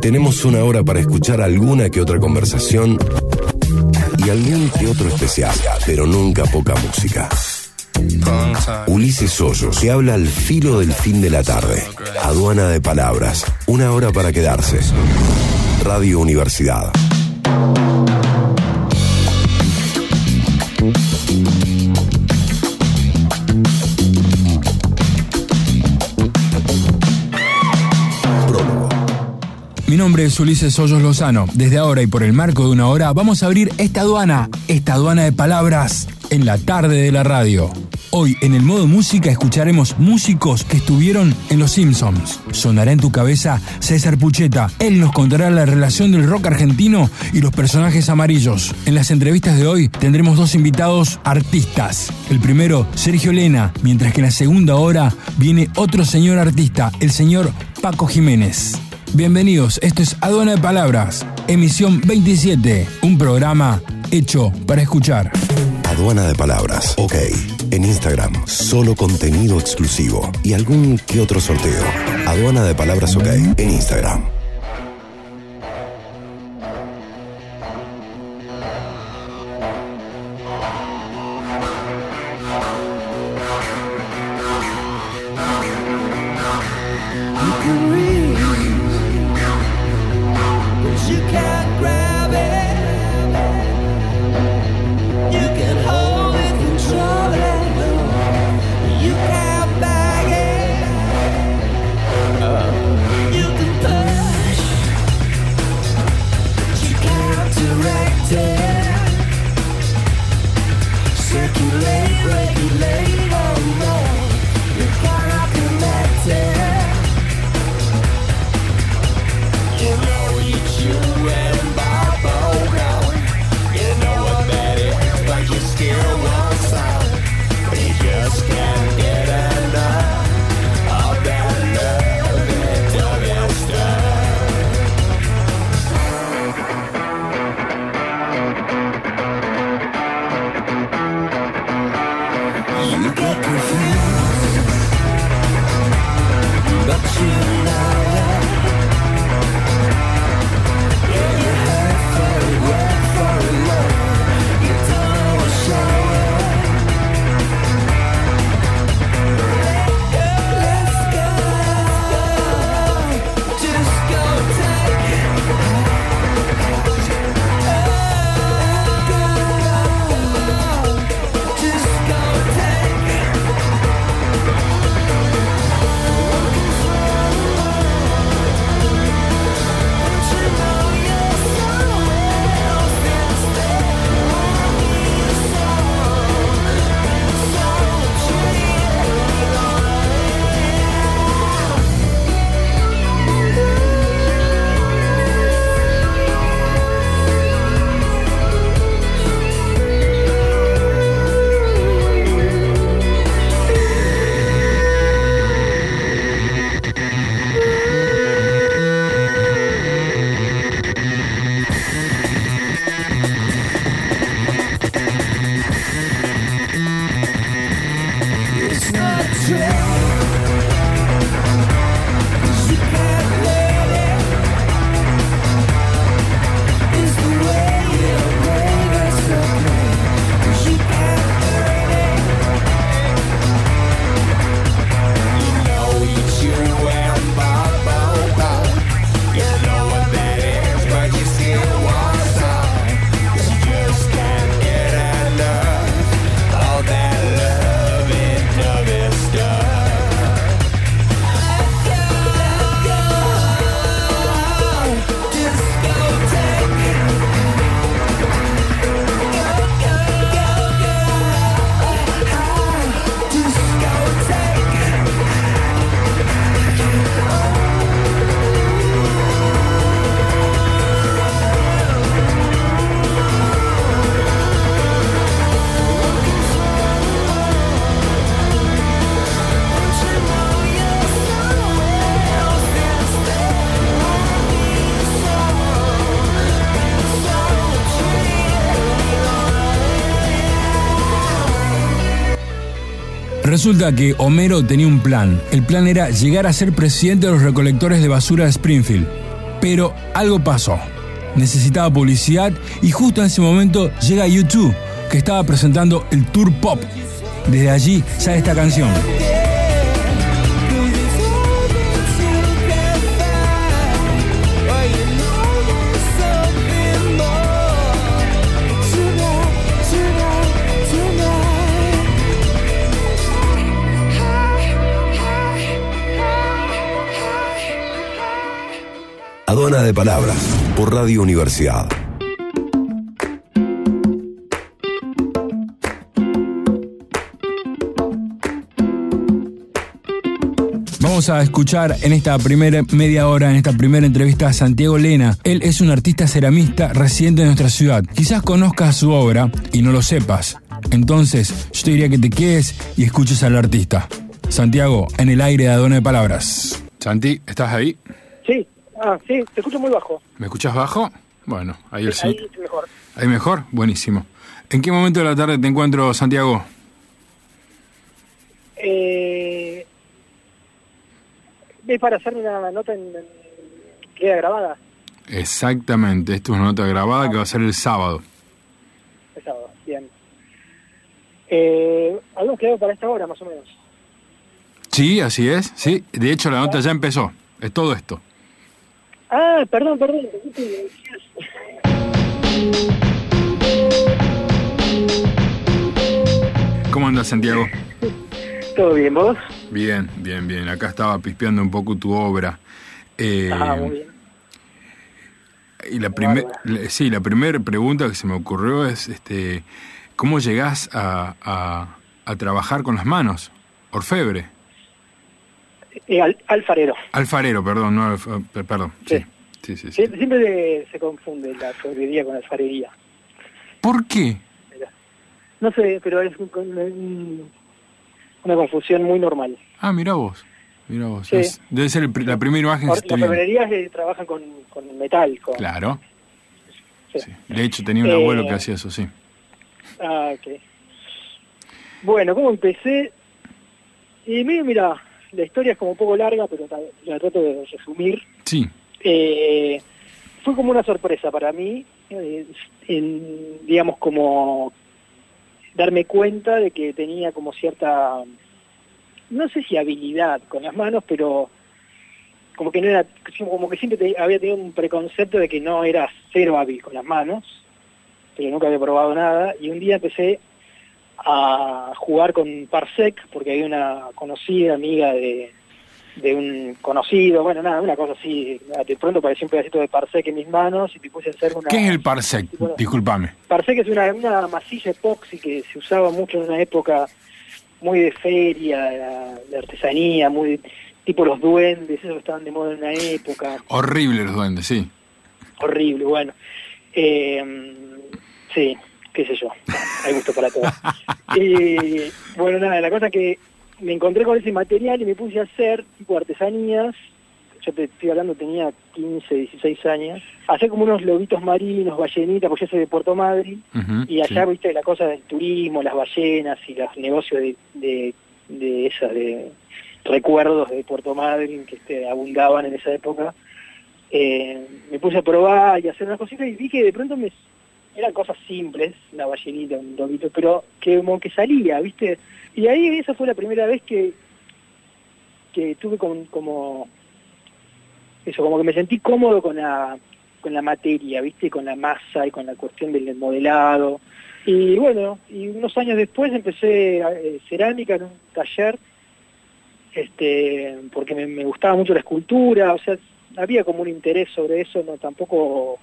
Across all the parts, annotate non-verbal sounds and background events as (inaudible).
Tenemos una hora para escuchar alguna que otra conversación y algún que otro especial, pero nunca poca música. Ulises Hoyos, que habla al filo del fin de la tarde. Aduana de palabras. Una hora para quedarse. Radio Universidad. Nombre es Ulises Hoyos Lozano. Desde ahora y por el marco de una hora vamos a abrir esta aduana, esta aduana de palabras, en la tarde de la radio. Hoy en el modo música escucharemos músicos que estuvieron en Los Simpsons. Sonará en tu cabeza César Pucheta. Él nos contará la relación del rock argentino y los personajes amarillos. En las entrevistas de hoy tendremos dos invitados artistas. El primero, Sergio Lena, mientras que en la segunda hora viene otro señor artista, el señor Paco Jiménez. Bienvenidos, esto es Aduana de Palabras, emisión 27, un programa hecho para escuchar. Aduana de palabras. Ok. En Instagram, solo contenido exclusivo y algún que otro sorteo. Aduana de palabras OK. En Instagram. Resulta que Homero tenía un plan. El plan era llegar a ser presidente de los recolectores de basura de Springfield. Pero algo pasó. Necesitaba publicidad y justo en ese momento llega YouTube, que estaba presentando el Tour Pop. Desde allí sale esta canción. Aduana de Palabras, por Radio Universidad. Vamos a escuchar en esta primera media hora, en esta primera entrevista a Santiago Lena. Él es un artista ceramista residente de nuestra ciudad. Quizás conozcas su obra y no lo sepas. Entonces, yo te diría que te quedes y escuches al artista. Santiago, en el aire de Aduana de Palabras. Santi, ¿estás ahí? Ah, sí, te escucho muy bajo. ¿Me escuchas bajo? Bueno, ahí el sí. Ahí estoy mejor. ¿Ahí mejor? Buenísimo. ¿En qué momento de la tarde te encuentro, Santiago? Eh, ¿Es para hacer una nota en, en- que queda grabada? Exactamente, esto es una nota grabada que va a ser el sábado. El sábado, bien. Eh, ¿Habíamos quedado para esta hora, más o menos? Sí, así es, sí. De hecho, la nota ya empezó. Es todo esto. Ah, perdón, perdón. ¿Cómo andas, Santiago? ¿Todo bien, vos? Bien, bien, bien. Acá estaba pispeando un poco tu obra. Eh, Ah, muy bien. Y la primer, Bárbaro. la- sí, la primera pregunta que se me ocurrió es, este, ¿cómo llegás a, a- a trabajar con las manos? Orfebre. Eh, al- alfarero. Alfarero, perdón, no, alfa- per- perdón. Sí, sí, sí. sí. Sie- Siempre de- se confunde la alfarería con la alfarería. ¿Por qué? No sé, pero es un- un- una confusión muy normal. Ah, mira vos. Mira vos. Sí. Es- debe ser el la primera imagen Las alfarerías eh, trabajan con, con metal. Con, Claro. sí. De hecho, tenía un Eh, abuelo que hacía eso, sí. Ah, ok. Bueno, ¿cómo empecé? Y mira, mira, la historia es como un poco larga, pero la trato de resumir. Sí. Eh, fue como una sorpresa para mí, eh, en, digamos, como darme cuenta de que tenía como cierta, no sé si habilidad con las manos, pero como que no era, como que siempre te- había tenido un preconcepto de que no era cero hábil con las manos, pero nunca había probado nada, y un día empecé a jugar con Parsec, porque había una conocida amiga de, de un conocido, bueno, nada, una cosa así, de pronto apareció un pedacito de Parsec en mis manos y me puse a hacer una... ¿Qué es el parsec? Bueno. Discúlpame. Parsec es una, una masilla epoxi que se usaba mucho en una época muy de feria, de, artesanía, muy tipo los duendes, esos que estaban de moda en una época, Horrible los duendes, sí. horrible, bueno. Eh, sí, qué sé yo, hay gusto para todo. Y bueno, nada, la cosa que me encontré con ese material y me puse a hacer tipo artesanías, yo te estoy hablando, tenía 15, 16 años, hacer como unos lobitos marinos, ballenitas, porque yo soy de Puerto Madryn, Ujú, y allá, sí. viste, la cosa del turismo, las ballenas y los negocios de, de, de esas, de recuerdos de Puerto Madryn que este, abundaban en esa época. Eh, me puse a probar y a hacer unas cositas y vi que de pronto me eran cosas simples, una ballenita, un lobito, pero que como que salía, viste. Y ahí esa fue la primera vez que, que tuve como, eso, como que me sentí cómodo con la, con la materia, ¿viste? Con la masa y con la cuestión del modelado. Y bueno, y unos años después empecé eh, cerámica en un taller, este, porque me, me gustaba mucho la escultura, o sea, había como un interés sobre eso, no tampoco,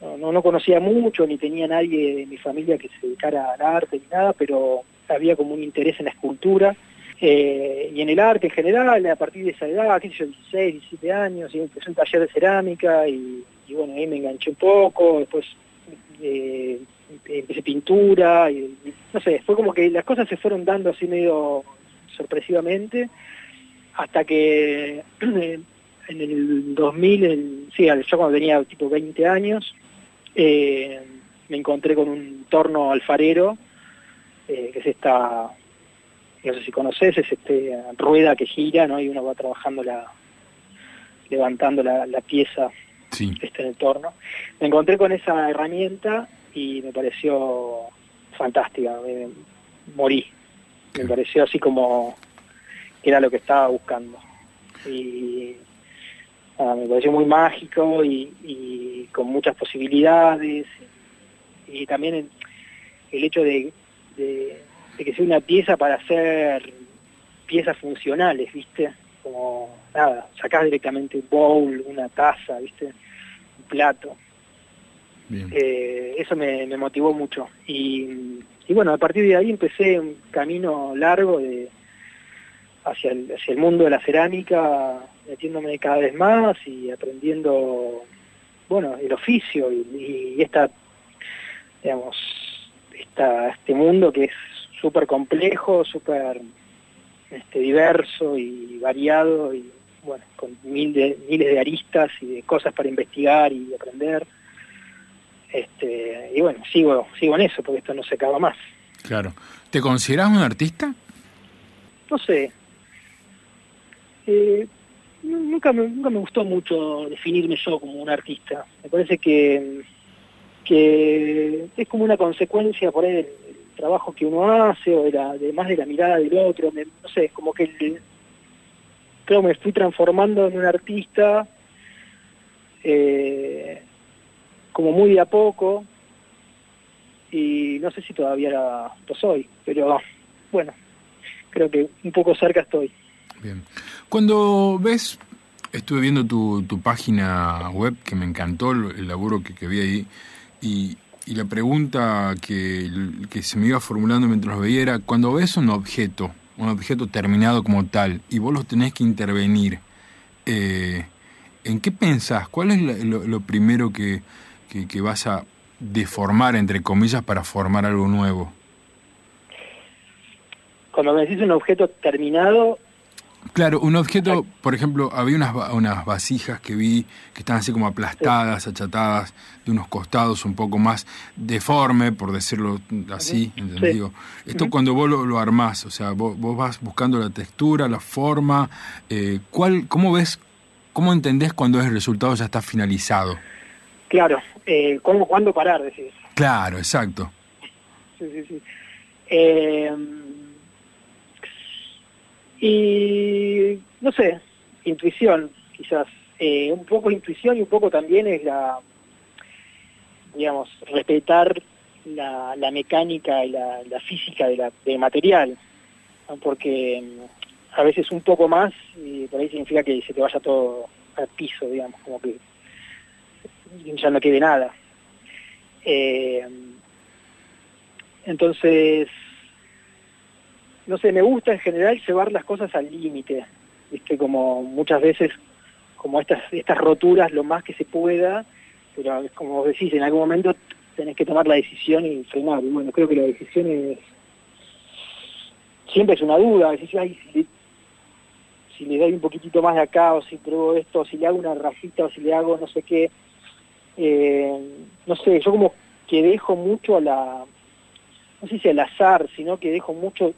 no, no, no conocía mucho, ni tenía nadie de mi familia que se dedicara al arte ni nada, pero había como un interés en la escultura. eh, y en el arte en general, a partir de esa edad, qué sé yo, 16, 17 años, y empecé un taller de cerámica y, bueno, ahí me enganché un poco, después eh, empecé pintura, y, no sé, fue como que las cosas se fueron dando así medio sorpresivamente, hasta que (clears throat) en el 2000, el- sí, yo cuando tenía tipo 20 años, eh, me encontré con un torno alfarero, eh, que es esta, no sé si conoces, es este rueda que gira, ¿no? Y uno va trabajando la, levantando la, la pieza Sí. este entorno. Me encontré con esa herramienta y me pareció fantástica, me- morí. Me pareció así como que era lo que estaba buscando. Y nada, me pareció muy mágico y, y con muchas posibilidades. Y también el, el hecho de, de- de que sea una pieza para hacer piezas funcionales, ¿viste? Como, nada, sacás directamente un bowl, una taza, ¿viste? Un plato. Bien. Eh, eso me, me motivó mucho. Y, y bueno, a partir de ahí empecé un camino largo de, hacia, el, hacia el mundo de la cerámica, metiéndome cada vez más y aprendiendo, bueno, el oficio y, y esta, digamos, esta, este mundo que es súper complejo, súper este, diverso y variado y bueno, con mil de- miles de aristas y de cosas para investigar y aprender. Este, y bueno, sigo, sigo en eso porque esto no se acaba más. Claro. ¿Te consideras un artista? No sé. Eh, nunca, me, nunca me gustó mucho definirme yo como un artista. Me parece que, que es como una consecuencia por ahí del, trabajo que uno hace o de, la, de la mirada del otro. No sé, como que el- creo me fui transformando en un artista eh, como muy de a poco y no sé si todavía lo soy, pero bueno, creo que un poco cerca estoy. Bien. Cuando ves, estuve viendo tu, página web, que me encantó el, laburo que, que vi ahí, y, y la pregunta que, se me iba formulando mientras lo veía era, cuando ves un objeto, un objeto terminado como tal, y vos lo tenés que intervenir, eh, ¿en qué pensás? ¿Cuál es lo, lo primero que, que, que vas a deformar, entre comillas, para formar algo nuevo? Cuando me decís un objeto terminado, Claro, un objeto, por ejemplo, había unas, unas vasijas que vi que están así como aplastadas, achatadas, de unos costados un poco más deforme, por decirlo así, ¿entendés? Sí. Digo, esto cuando vos lo, lo armás, o sea, vos, vos vas buscando la textura, la forma, eh, ¿cuál, ¿cómo ves, cómo entendés cuando el resultado ya está finalizado? claro, eh, ¿cómo, ¿cuándo parar? Decís. Claro, exacto. Sí, sí, sí. Eh, y no sé, intuición, quizás. Eh, un poco intuición y un poco también es la, digamos, respetar la, la mecánica y la, física de la, del material, porque mm, a veces un poco más y por ahí significa que se te vaya todo al piso, digamos, como que ya no quede nada. Eh, entonces, no sé, me gusta en general llevar las cosas al límite, viste, como muchas veces, como estas, estas roturas lo más que se pueda, pero como decís, en algún momento tenés que tomar la decisión y frenar, y bueno, creo que la decisión es, siempre es una duda, decís, ay, si le, si le doy un poquitito más de acá, o si pruebo esto, o si le hago una rajita, o si le hago no sé qué, eh, no sé, yo como que dejo mucho a la, no sé si al azar, sino que dejo mucho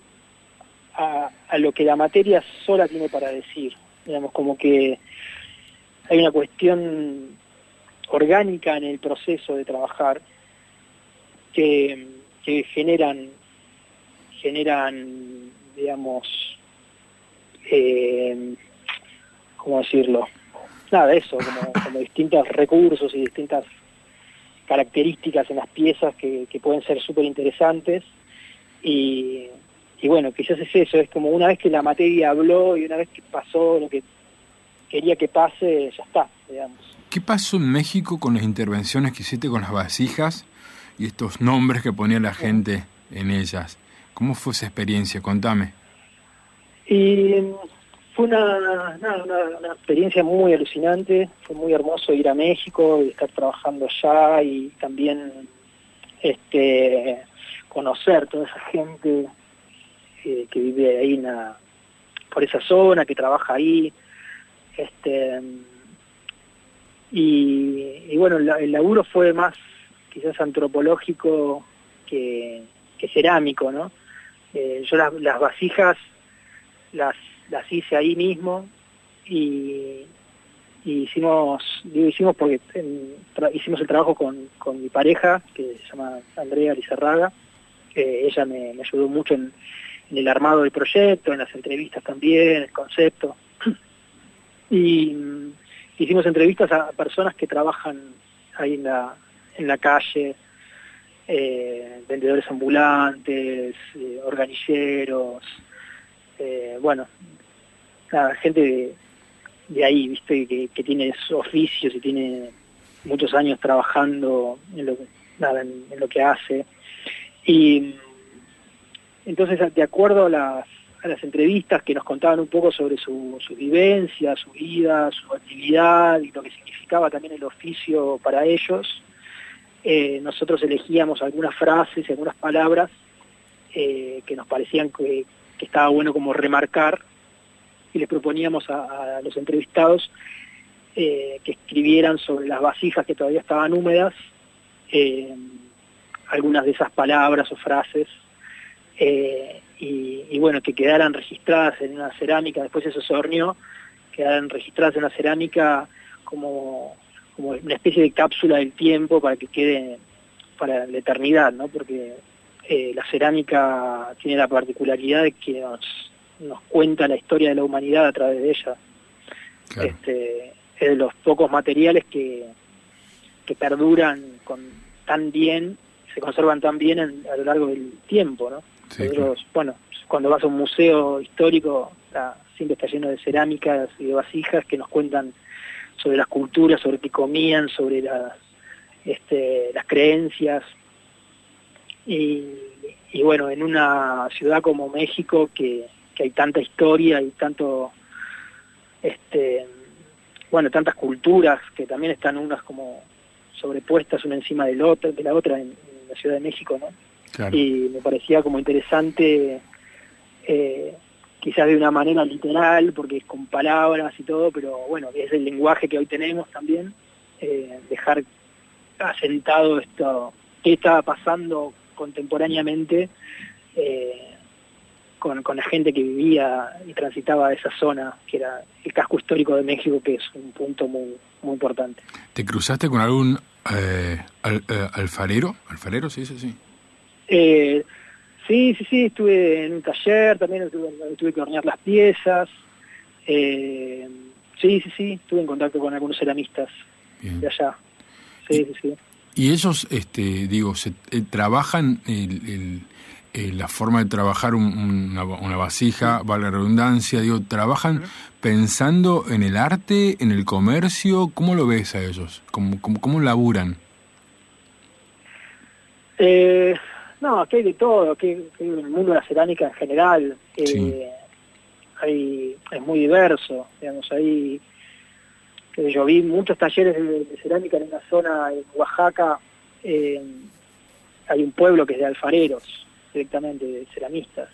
a, lo que la materia sola tiene para decir. Digamos, como que hay una cuestión orgánica en el proceso de trabajar que, que generan, generan, digamos, eh, ¿cómo decirlo? Nada, eso, como, como distintos recursos y distintas características en las piezas que, que pueden ser súper interesantes y, y bueno, quizás es eso, es como una vez que la materia habló y una vez que pasó lo que quería que pase, ya está, digamos. ¿Qué pasó en México con las intervenciones que hiciste con las vasijas y estos nombres que ponía la gente en ellas? ¿Cómo fue esa experiencia? Contame. Y fue una, nada, una, una experiencia muy alucinante, fue muy hermoso ir a México y estar trabajando allá y también este conocer toda esa gente que vive ahí en por esa zona, que trabaja ahí. Este, y, bueno, el laburo fue más quizás antropológico que, cerámico, ¿no? Eh, yo las, vasijas las, las hice ahí mismo y, hicimos, digo hicimos porque hicimos el trabajo con, con mi pareja, que se llama Andrea Lizarraga, ella me, me ayudó mucho en, en el armado del proyecto, en las entrevistas también, el concepto. (clears throat) Y mm, hicimos entrevistas a personas que trabajan ahí en la, en la calle, eh, vendedores ambulantes, eh, organilleros, eh, bueno, nada, gente de, ahí, viste, que, que tiene oficios y tiene muchos años trabajando en lo, en lo que hace. Y mm, entonces, de acuerdo a las, entrevistas que nos contaban un poco sobre su, vivencia, su vida, su actividad y lo que significaba también el oficio para ellos, eh, nosotros elegíamos algunas frases y algunas palabras eh, que nos parecían que, estaba bueno como remarcar y les proponíamos a, los entrevistados eh, que escribieran sobre las vasijas que todavía estaban húmedas algunas de esas palabras o frases eh, y, y bueno, que quedaran registradas en una cerámica, después eso se horneó, quedaran registradas en una cerámica como, como una especie de cápsula del tiempo para que quede para la eternidad, ¿no? Porque eh, la cerámica tiene la particularidad de que nos, nos cuenta la historia de la humanidad a través de ella. Claro. Este, es de los pocos materiales que, que perduran con tan bien, se conservan tan bien en- a lo largo del tiempo, ¿no? Sí, Nosotros, bueno, cuando vas a un museo histórico, está- siempre está lleno de cerámicas y de vasijas que nos cuentan sobre las culturas, sobre qué comían, sobre las, este, las creencias. Y, y bueno, en una ciudad como México, que, que hay tanta historia y tanto, este, bueno, tantas culturas que también están unas como sobrepuestas una encima del otro, de la otra en, en la Ciudad de México, ¿no? Claro. y me parecía como interesante, eh, quizás de una manera literal, porque es con palabras y todo, pero bueno, es el lenguaje que hoy tenemos también, eh, dejar asentado esto, qué estaba pasando contemporáneamente eh, con, con la gente que vivía y transitaba esa zona, que era el casco histórico de México, que es un punto muy, muy importante. ¿Te cruzaste con algún eh, al- eh, alfarero? ¿Alfarero sí, sí, sí? Eh, sí, sí, sí, estuve en un taller, también tuve, tuve que hornear las piezas. Eh, sí, sí, sí, estuve en contacto con algunos ceramistas Bien. de allá. Sí, sí, sí. Y ellos, este, digo, se, eh, trabajan el, el- eh, la forma de trabajar un- una, una vasija, vale la redundancia, digo, trabajan pensando en el arte, en el comercio, ¿cómo lo ves a ellos? ¿Cómo, cómo, cómo laburan? Eh, no, aquí hay de todo, aquí, aquí en el mundo de la cerámica en general. eh, Sí. hay, es muy diverso, digamos, ahí yo vi muchos talleres de, de cerámica en una zona en Oaxaca, eh, hay un pueblo que es de alfareros, directamente de ceramistas,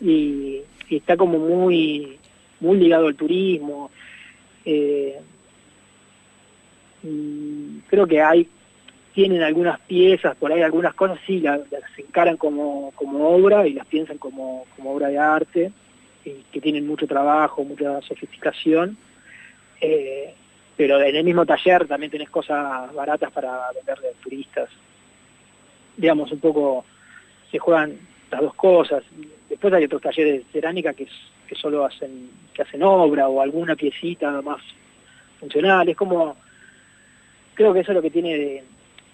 y, y está como muy, muy ligado al turismo. eh, creo que hay tienen algunas piezas, por ahí algunas cosas sí la- las encaran como, como obra y las piensan como, como obra de arte, y que tienen mucho trabajo, mucha sofisticación, eh, pero en el mismo taller también tenés cosas baratas para venderle a turistas. Digamos, un poco se juegan las dos cosas. Después hay otros talleres de cerámica que, que solo hacen, que hacen obra o alguna piecita más funcional. Es como, creo que eso es lo que tiene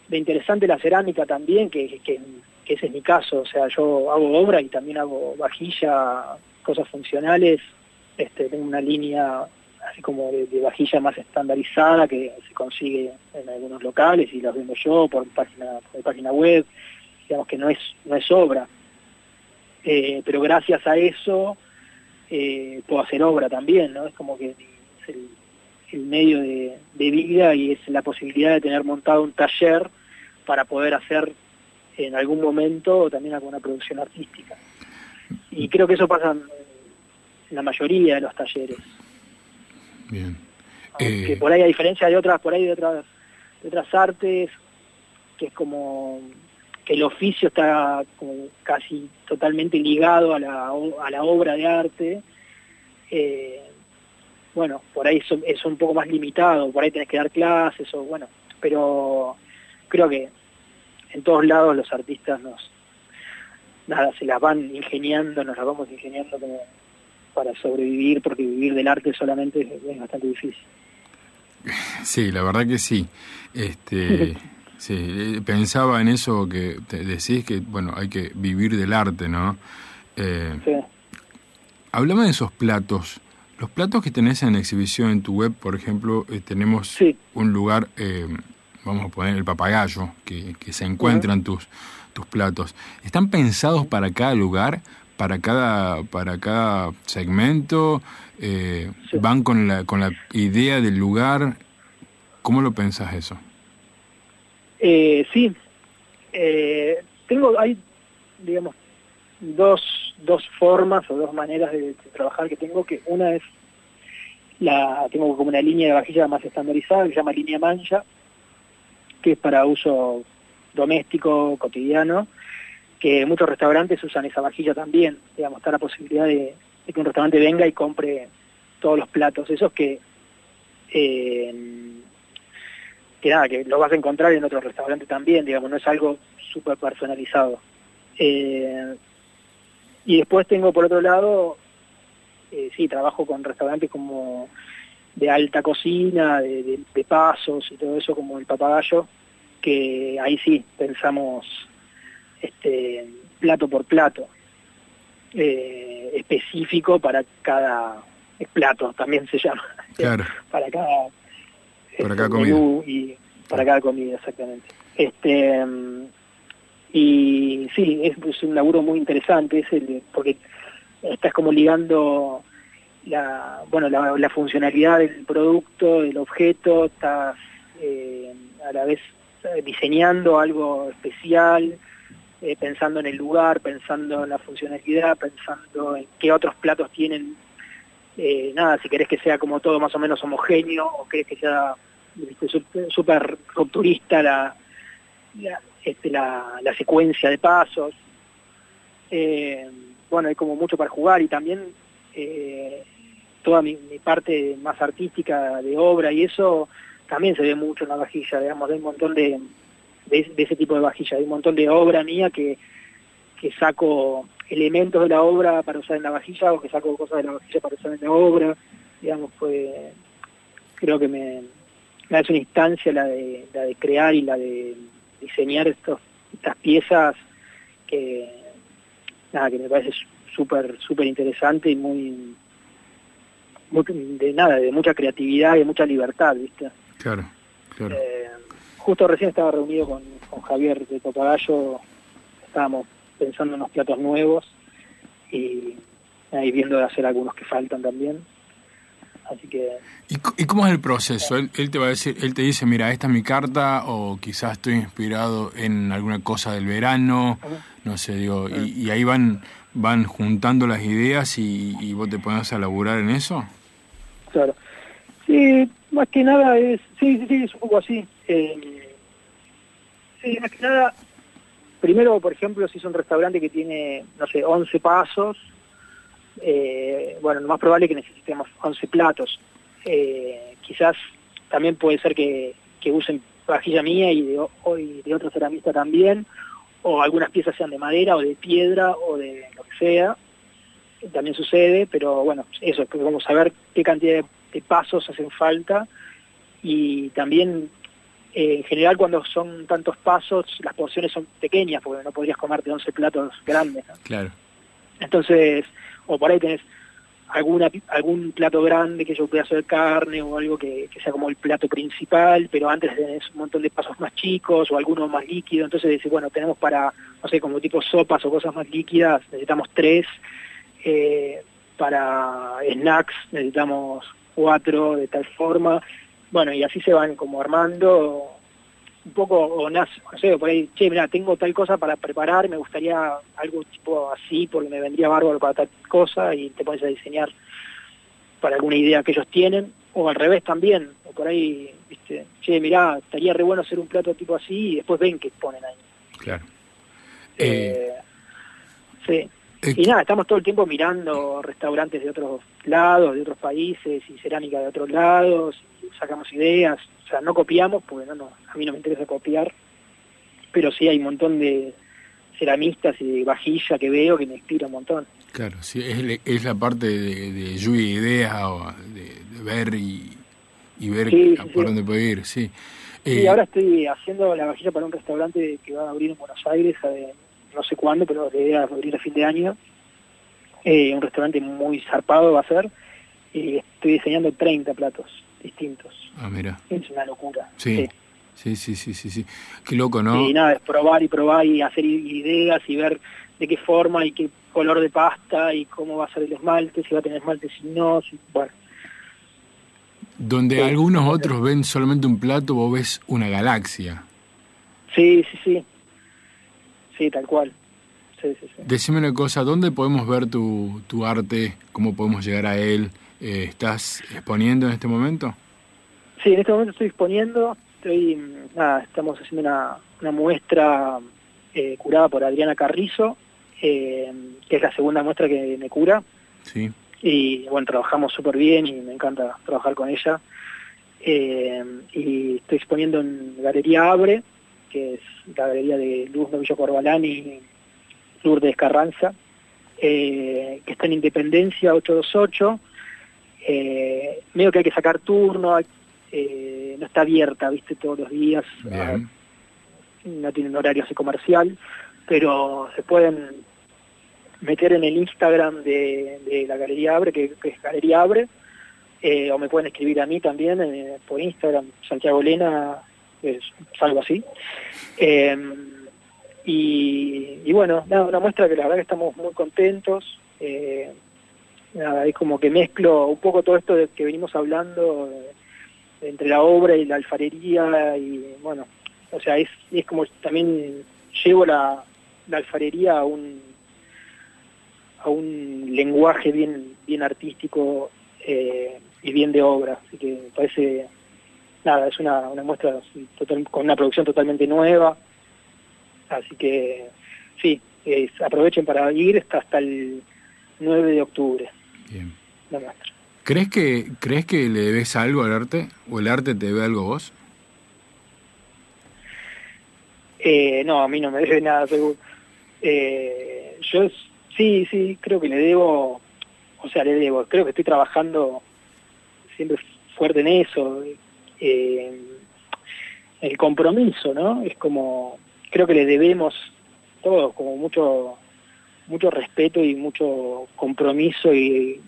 de interesante la cerámica también, que, que, ese es mi caso. O sea, yo hago obra y también hago vajilla, cosas funcionales. Este, tengo una línea así como de, vajilla más estandarizada que se consigue en algunos locales y las vendo yo por página, por página web. Digamos que no es, no es obra. Eh, pero gracias a eso eh, puedo hacer obra también, ¿no? Es como que es el, medio de vida y es la posibilidad de tener montado un taller para poder hacer en algún momento también alguna producción artística. Y creo que eso pasa en, la mayoría de los talleres. Bien. Aunque Eh, por ahí a diferencia de otras, por ahí de otras, de otras artes, que es como que el oficio está como casi totalmente ligado a la, a la obra de arte, eh, bueno, por ahí es, es un poco más limitado, por ahí tenés que dar clases o bueno, pero creo que en todos lados los artistas nos, nada, se las van ingeniando, nos las vamos ingeniando como para sobrevivir, porque vivir del arte solamente es, es bastante difícil. Sí, la verdad que sí. Este, (laughs) sí, eh, pensaba en eso que te decís que, bueno, hay que vivir del arte, ¿no? Eh, Sí. Háblame de esos platos. Los platos que tenés en exhibición en tu web, por ejemplo, eh, tenemos Sí. un lugar, eh, vamos a poner el papagayo, que, que se encuentran tus, tus platos. ¿Están pensados para cada lugar, para cada, para cada segmento? Eh, Sí. ¿Van con la, con la idea del lugar? ¿Cómo lo pensás eso? Eh, sí, Eh, tengo, hay, digamos, dos, dos formas o dos maneras de, de trabajar que tengo, que una es, la tengo como una línea de vajilla más estandarizada, que se llama línea mancha, que es para uso doméstico, cotidiano, que muchos restaurantes usan esa vajilla también, digamos, está la posibilidad de, que un restaurante venga y compre todos los platos, esos que... eh, que nada, que lo vas a encontrar en otros restaurantes también, digamos, no es algo súper personalizado. Eh, y después tengo por otro lado, eh, sí, trabajo con restaurantes como de alta cocina, de, de- de pasos y todo eso, como el papagayo, que ahí sí pensamos este plato por plato, eh, específico para cada plato, también se llama, Claro. (laughs) para cada Para este, cada comida. y para cada comida exactamente este y sí es, es un laburo muy interesante es el de- porque estás como ligando la bueno la, funcionalidad del producto del objeto estás eh, a la vez eh, diseñando algo especial eh, pensando en el lugar pensando en la funcionalidad pensando en qué otros platos tienen nada, si querés que sea como todo más o menos homogéneo o querés que sea súper rupturista la, la, este, la, la secuencia de pasos. Bueno, hay como mucho para jugar y también toda mi, parte más artística de obra y eso también se ve mucho en la vajilla, digamos, hay un montón de, de, ese tipo de vajilla, hay un montón de obra mía que, que saco elementos de la obra para usar en la vajilla o que saco cosas de la vajilla para usar en la obra, digamos, pues creo que me, me hace una instancia la de, la de crear y la de diseñar estos, estas piezas que nada que me parece súper súper interesante y muy de nada de mucha creatividad y de mucha libertad viste Claro, claro. eh, justo recién estaba reunido con, con Javier de Papagayo, estábamos pensando en unos platos nuevos y ahí viendo de hacer algunos que faltan también. Así que ¿Y, cómo es el proceso? Él, él te va a decir, él te dice, mira, esta es mi carta, o quizás estoy inspirado en alguna cosa del verano, no sé, digo, y, y ahí van van juntando las ideas y, y vos te pones a laburar en eso. Claro. Sí, más que nada es, sí, sí, sí, es un poco así. Eh, sí, más que nada, primero, por ejemplo, si es un restaurante que tiene, no sé, 11 pasos, eh, bueno, lo más probable es que necesitemos 11 platos. Eh, quizás también puede ser que, usen vajilla mía y de, y de otro ceramista también, o algunas piezas sean de madera o de piedra o de lo que sea también sucede, pero bueno, eso, vamos a ver qué cantidad de, de pasos hacen falta y también eh, en general cuando son tantos pasos las porciones son pequeñas porque no podrías comerte 11 platos grandes. ¿no? Claro. Entonces, o por ahí tenés alguna algún plato grande que yo un pedazo de carne o algo que, que sea como el plato principal, pero antes tenés un montón de pasos más chicos o alguno más líquido, entonces decís, bueno, tenemos para, no sé, como tipo sopas o cosas más líquidas, necesitamos tres, eh, para snacks necesitamos cuatro de tal forma, bueno, y así se van como armando un poco, o nace, no sé, por ahí, che, mira, tengo tal cosa para preparar, me gustaría algo tipo así, porque me vendría bárbaro para tal cosa, y te pones a diseñar para alguna idea que ellos tienen, o al revés también, o por ahí, viste, che, mirá, estaría re bueno hacer un plato tipo así, y después ven que ponen ahí. Claro. Eh, Eh, sí. Eh, Y nada, estamos todo el tiempo mirando restaurantes de otros lados, de otros países y cerámica de otros lados, y sacamos ideas, o sea, no copiamos, porque no, no, a mí no me interesa copiar, pero sí hay un montón de ceramistas y de vajilla que veo que me inspira un montón. Claro, sí, es, la parte de, de lluvia de ideas o de, de ver y, y ver Sí, a sí, por sí. dónde puede ir, sí. Y Eh, ahora estoy haciendo la vajilla para un restaurante que va a abrir en Buenos Aires, eh, no sé cuándo, pero la idea es abrir a fin de año. Eh, un restaurante muy zarpado va a ser. Y estoy diseñando 30 platos distintos. Ah, mira. Es una locura. Sí. Sí, sí, sí, sí, sí. Qué loco, ¿no? Y nada, es probar y probar y hacer ideas y ver de qué forma y qué color de pasta y cómo va a ser el esmalte, si va a tener esmalte, si no, si, bueno. Donde Sí. algunos otros ven solamente un plato, vos ves una galaxia. Sí, sí, sí. Sí, tal cual. Sí, sí, sí. Decime una cosa, ¿dónde podemos ver tu, tu arte? ¿Cómo podemos llegar a él? Eh, ¿Estás exponiendo en este momento? Sí, en este momento estoy exponiendo, estoy, mm, nada, estamos haciendo una, una muestra eh, curada por Adriana Carrizo, eh, que es la segunda muestra que me cura, Sí. y bueno, trabajamos súper bien y me encanta trabajar con ella. Y estoy exponiendo en Galería Abre, que es la galería de Luz Novillo Corbalán y Lourdes Carranza, eh, que está en Independencia 828. Eh, medio que hay que sacar turno, eh, no está abierta, viste, todos los días. Bien. no tienen horario así comercial, pero se pueden meter en el Instagram de, de la Galería Abre, que, que es Galería Abre, eh, o me pueden escribir a mí también eh, por Instagram, Santiago Lena, es algo así. Eh, y, bueno, nada, una muestra que la verdad que estamos muy contentos. eh, es como que mezclo un poco todo esto de que venimos hablando eh, entre la obra y la alfarería y bueno, o sea, es, es como también llevo la, alfarería a un a un lenguaje bien bien artístico eh, y bien de obra, así que parece nada, es una, una muestra total- con una producción totalmente nueva, así que sí, es- aprovechen para ir hasta, hasta el 9 de octubre Bien. la muestra. ¿Crees que, ¿Crees que le debes algo al arte? ¿O el arte te debe algo a vos? Eh, no, a mí no me debe nada, seguro. Eh, yo sí, sí, creo que le debo, o sea, le debo, creo que estoy trabajando siempre fuerte en eso. Eh, el compromiso, ¿no? Es como, creo que le debemos todos, como mucho mucho respeto y mucho compromiso y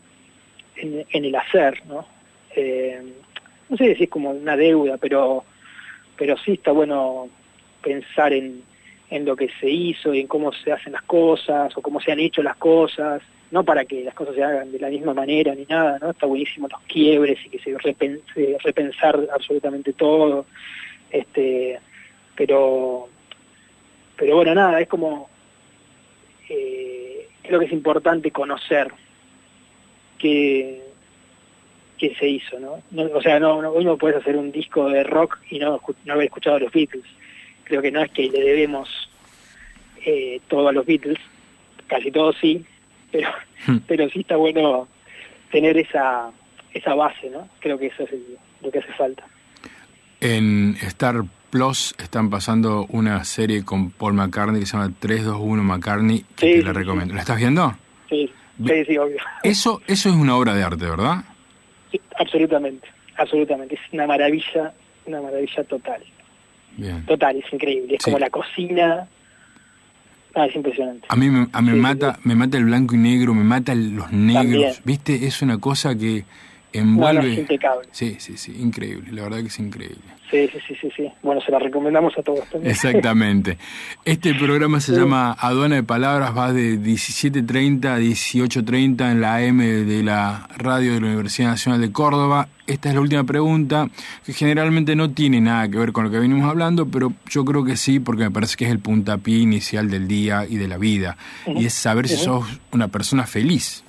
en, el hacer, ¿no? Eh, no sé si es como una deuda, pero pero sí está bueno pensar en, en lo que se hizo y en cómo se hacen las cosas o cómo se han hecho las cosas, no para que las cosas se hagan de la misma manera ni nada, ¿no? Está buenísimo los quiebres y que se repense, repensar absolutamente todo, este, pero, pero bueno, nada, es como, eh, creo que es importante conocer qué, qué se hizo, ¿no? O sea, no, hoy no puedes hacer un disco de rock y no, no haber escuchado a los Beatles. Creo que no es que le debemos eh, todo a los Beatles, casi todo sí, pero, Hmm. pero sí está bueno tener esa, esa base, ¿no? Creo que eso es el- lo que hace falta. En Star Plus están pasando una serie con Paul McCartney que se llama 321 McCartney, que Sí, te la recomiendo. ¿La estás viendo? Sí, sí, sí, obvio. Eso, eso es una obra de arte, ¿verdad? Sí, absolutamente, absolutamente. Es una maravilla, una maravilla total. Bien. Total, es increíble. Es Sí. como la cocina. Ah, es impresionante. A mí me, a mí me Sí, mata, sí. me mata el blanco y negro, me mata los negros, También. ¿viste? Es una cosa que No, no, envuelve. es impecable. Sí, sí, sí, increíble, la verdad que es increíble. Sí, sí, sí, sí, sí. Bueno, se la recomendamos a todos también. Exactamente. Este programa se (laughs) Sí. llama Aduana de Palabras, va de 17.30 a 18.30 en la AM de la radio de la Universidad Nacional de Córdoba. Esta es la última pregunta, que generalmente no tiene nada que ver con lo que venimos hablando, pero yo creo que sí, porque me parece que es el puntapié inicial del día y de la vida. Y es saber si sos una persona feliz.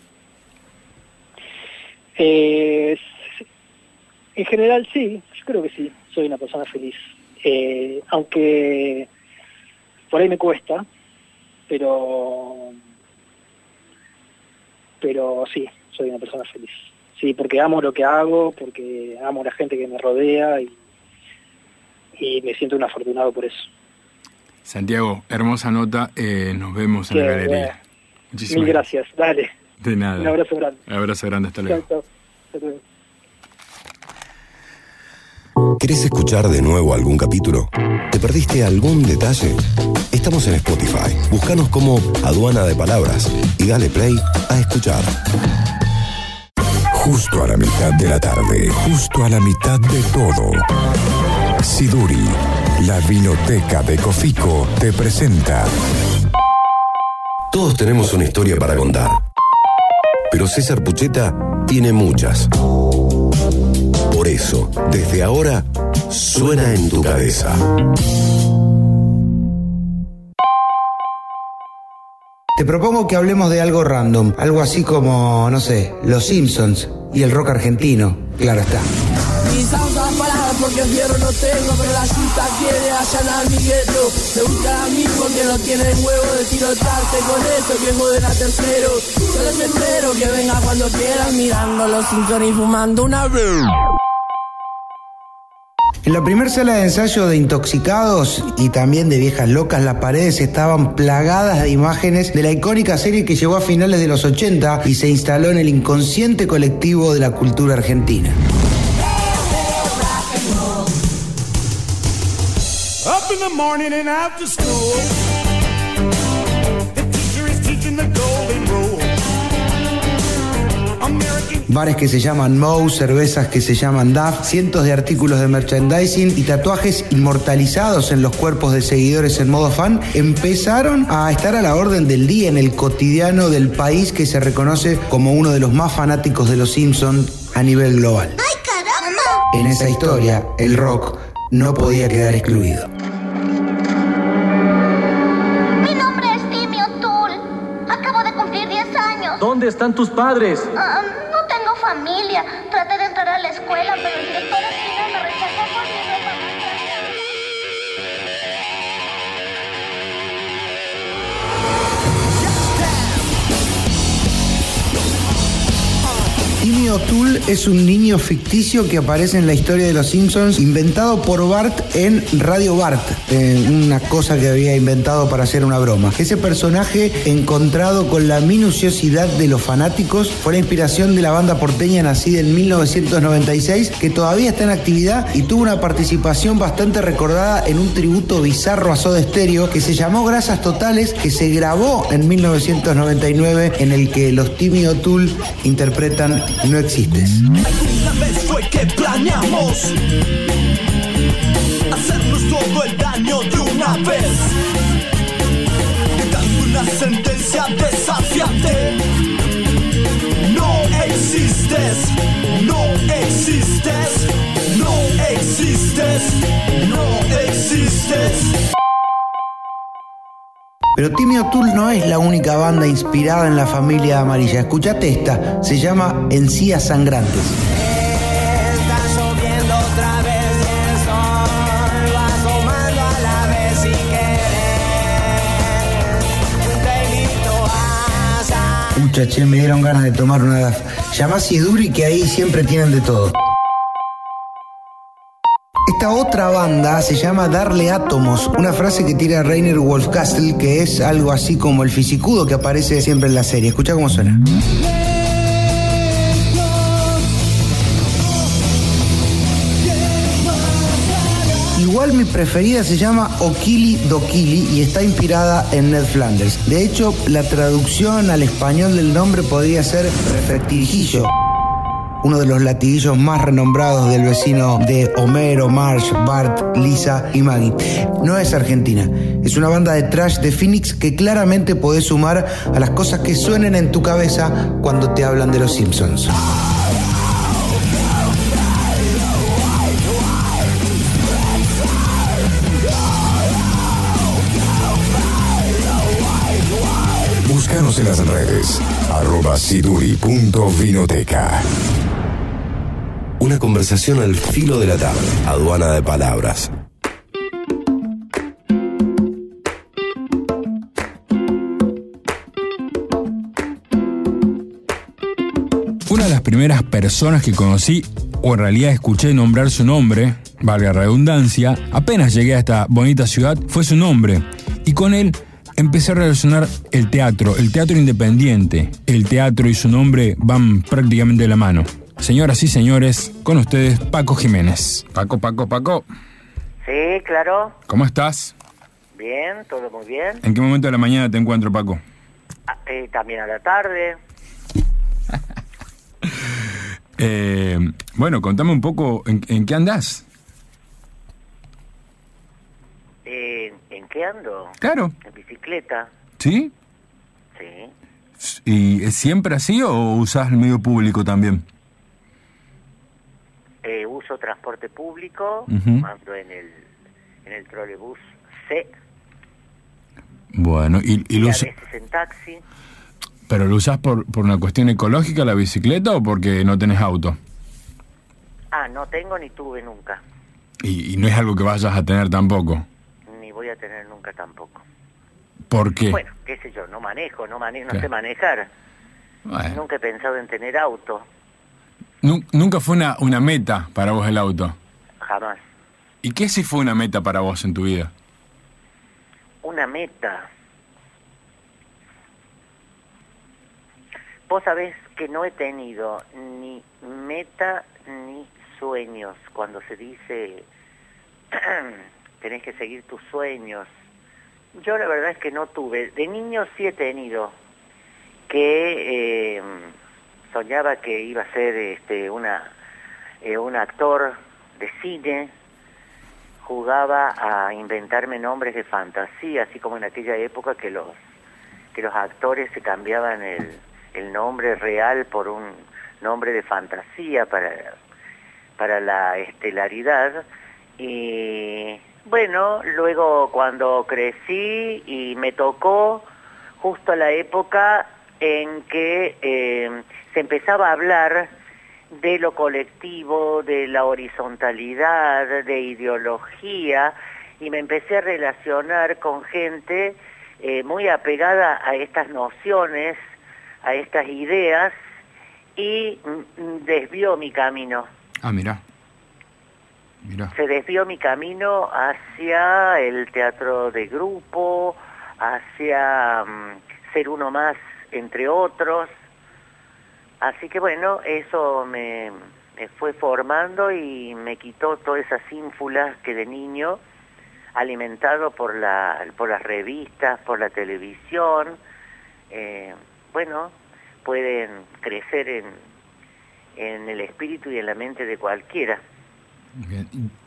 Eh, en general sí, yo creo que sí, soy una persona feliz. Eh, aunque por ahí me cuesta, pero pero sí, soy una persona feliz. Sí, porque amo lo que hago, porque amo la gente que me rodea y, y me siento un afortunado por eso. Santiago, hermosa nota. eh, nos vemos en Qué la galería. Muchísimas Mil gracias, dale. De nada. Un abrazo grande. Un abrazo grande, hasta luego. Chao. ¿Querés escuchar de nuevo algún capítulo? ¿Te perdiste algún detalle? Estamos en Spotify. Búscanos como Aduana de Palabras y dale play a escuchar. Justo a la mitad de la tarde, justo a la mitad de todo. Siduri, la vinoteca de Cofico, te presenta Todos tenemos una historia para contar. Pero César Pucheta tiene muchas. Por eso, desde ahora, suena en tu cabeza. Te propongo que hablemos de algo random, algo así como, no sé, Los Simpsons y el rock argentino, claro está. Porque fierro no tengo, pero la chuta quiere allanar mi gueto. Me buscan a mí porque no tienen huevo de tirotarte con esto que joden a tercero. Yo les espero que venga cuando quieran mirando los Simpsons y fumando una vez. En la primera sala de ensayo de intoxicados y también de viejas locas, las paredes estaban plagadas de imágenes de la icónica serie que llegó a finales de los 80 y se instaló en el inconsciente colectivo de la cultura argentina. The morning and after school. The teacher is teaching the golden rule. American Bares que se llaman Moe, cervezas que se llaman Duff, cientos de artículos de merchandising y tatuajes inmortalizados en los cuerpos de seguidores en modo fan empezaron a estar a la orden del día en el cotidiano del país que se reconoce como uno de los más fanáticos de los Simpsons a nivel global. ¡Ay, caramba! En esa historia, el rock no podía quedar excluido. ¿Dónde están tus padres? Ah, no tengo familia. Traté de entrar a la escuela, pero el director de cine Es un niño ficticio que aparece en la historia de los Simpsons, inventado por Bart en Radio Bart, eh, una cosa que había inventado para hacer una broma. Ese personaje, encontrado con la minuciosidad de los fanáticos, fue la inspiración de la banda porteña nacida en 1996, que todavía está en actividad y tuvo una participación bastante recordada en un tributo bizarro a Soda Stereo que se llamó Grasas Totales, que se grabó en 1999, en el que los Timmy O'Toole interpretan No Existes. Una vez fue que planeamos hacernos todo el daño de una vez, dando una sentencia desafiante. No existes, no existes, no existes, no existes. Pero Timmy O'Toole no es la única banda inspirada en la familia amarilla. Escuchate esta, se llama Encías Sangrantes. Y che, me dieron ganas de tomar una DAF. Llamá a Siduri que ahí siempre tienen de todo. Esta otra banda se llama Darle Átomos, una frase que tira Rainer Wolfcastle que es algo así como el fisicudo que aparece siempre en la serie. Escucha cómo suena. Igual mi preferida se llama Okili Dokili y está inspirada en Ned Flanders. De hecho, la traducción al español del nombre podría ser Reflectirijillo, uno de los latiguillos más renombrados del vecino de Homero, Marsh, Bart, Lisa y Maggie. No es argentina, es una banda de trash de Phoenix que claramente podés sumar a las cosas que suenen en tu cabeza cuando te hablan de los Simpsons. Búscanos en las redes, arroba. Una conversación al filo de la tarde. Aduana de Palabras. primeras personas que conocí, o en realidad escuché nombrar su nombre, valga redundancia, apenas llegué a esta bonita ciudad, fue su nombre. Y con él empecé a relacionar el teatro, el teatro independiente. El teatro y su nombre van prácticamente de la mano. Señoras y señores, con ustedes Paco Jiménez. Paco, Paco, Paco, Sí, claro. ¿cómo estás? Bien, todo muy bien. ¿En qué momento de la mañana te encuentro, Paco? Ah, eh, también a la tarde. (laughs) Eh, bueno, contame un poco, ¿en, en qué andás? Eh, ¿En qué ando? Claro. En bicicleta. ¿Sí? Sí. ¿Y es siempre así o usás el medio público también? Eh, uso transporte público. Ando en el, en el trolebús C. Bueno, ¿y, y Y lo veces en taxi. ¿pero lo usás por, por una cuestión ecológica la bicicleta o porque no tenés auto? Ah, no tengo ni tuve nunca. Y, y no es algo que vayas a tener tampoco. Ni voy a tener nunca tampoco. ¿Por qué? Bueno, qué sé yo, no manejo, no, mane no Claro. sé manejar. Bueno, Nunca he pensado en tener auto. Nu- nunca fue una, una meta para vos el auto. Jamás. ¿Y qué si fue una meta para vos en tu vida? Una meta. Vos sabés que no he tenido ni meta ni sueños. Cuando se dice (clears throat) tenés que seguir tus sueños. Yo la verdad es que no tuve. De niño sí he tenido que eh, soñaba que iba a ser este, una, eh, un actor de cine jugaba a inventarme nombres de fantasía, así como en aquella época que los que los actores se cambiaban el, el nombre real por un nombre de fantasía para para la estelaridad. Y bueno, luego cuando crecí y me tocó justo la época en que eh, se empezaba a hablar de lo colectivo, de la horizontalidad, de ideología, y me empecé a relacionar con gente eh, muy apegada a estas nociones, a estas ideas, y mm, desvió mi camino. Ah, mira. Mira. Se desvió mi camino hacia el teatro de grupo, hacia mm, ser uno más entre otros. Así que bueno, eso me, me fue formando y me quitó todas esas ínfulas que de niño, alimentado por, la, por las revistas, por la televisión, eh, bueno, pueden crecer en, en el espíritu y en la mente de cualquiera.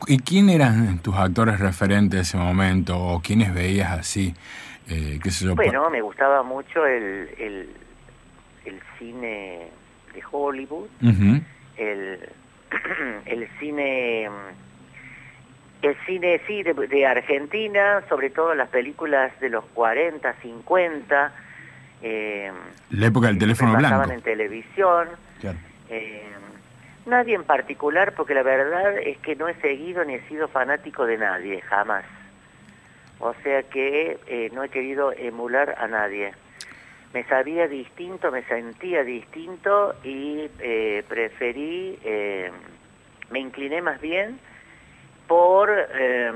¿Y quién eran tus actores referentes de ese momento? ¿O quiénes veías así? Eh, qué sé yo, Bueno, me gustaba mucho el, el, el cine de Hollywood, el, (clears throat) el cine el cine sí de, de Argentina, sobre todo las películas de los 40, 50, eh, La época del teléfono se pasaban blanco. en televisión. Claro. Eh, nadie en particular, porque la verdad es que no he seguido ni he sido fanático de nadie, jamás. O sea que eh, no he querido emular a nadie. Me sabía distinto, me sentía distinto y eh, preferí, eh, me incliné más bien por, eh,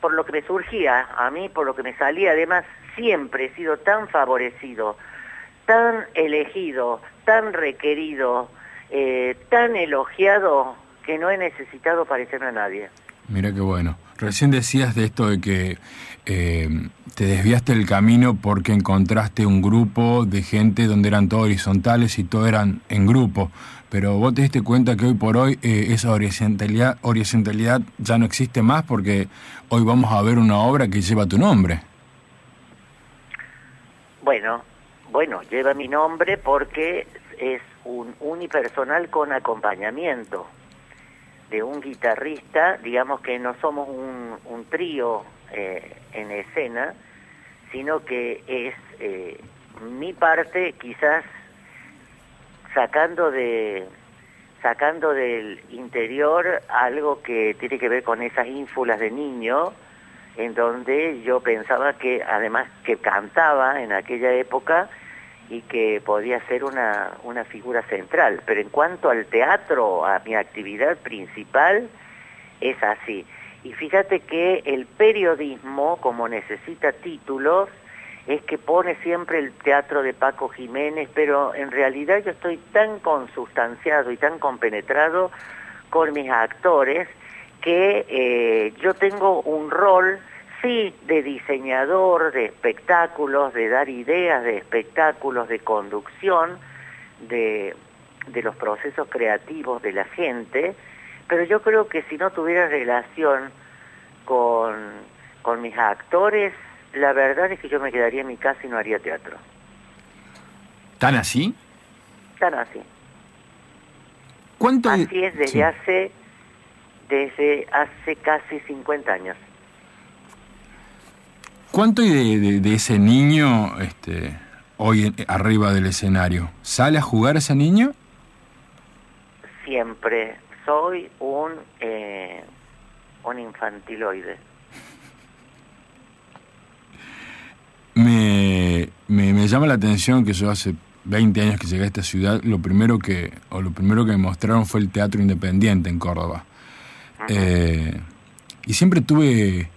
por lo que me surgía a mí, por lo que me salía. Además, siempre he sido tan favorecido, tan elegido, tan requerido, eh, tan elogiado que no he necesitado parecerme a nadie. Mira qué bueno. Recién decías de esto de que eh, te desviaste del camino porque encontraste un grupo de gente donde eran todos horizontales y todos eran en grupo. Pero vos te diste cuenta que hoy por hoy eh, esa horizontalidad, horizontalidad ya no existe más porque hoy vamos a ver una obra que lleva tu nombre. Bueno, bueno, lleva mi nombre porque es un unipersonal con acompañamiento de un guitarrista, digamos que no somos un, trío eh, en escena, sino que es eh, mi parte quizás sacando de sacando del interior algo que tiene que ver con esas ínfulas de niño, en donde yo pensaba que además que cantaba en aquella época y que podía ser una, una figura central. Pero en cuanto al teatro, a mi actividad principal, es así. Y fíjate que el periodismo, como necesita títulos, es que pone siempre el teatro de Paco Jiménez, pero en realidad yo estoy tan consustanciado y tan compenetrado con mis actores que eh, yo tengo un rol, sí, de diseñador de espectáculos, de dar ideas de espectáculos, de conducción, de, de los procesos creativos de la gente, pero yo creo que si no tuviera relación con, con mis actores, la verdad es que yo me quedaría en mi casa y no haría teatro. ¿Tan así? Tan así. ¿Cuánto Así es desde sí. hace desde hace casi 50 años. ¿Cuánto hay de, de- de ese niño este, hoy en- arriba del escenario? ¿Sale a jugar ese niño? Siempre soy un eh, un infantiloide. Me, me, me llama la atención que yo hace 20 años que llegué a esta ciudad, lo primero que, o lo primero que me mostraron fue el teatro independiente en Córdoba. Eh, y siempre tuve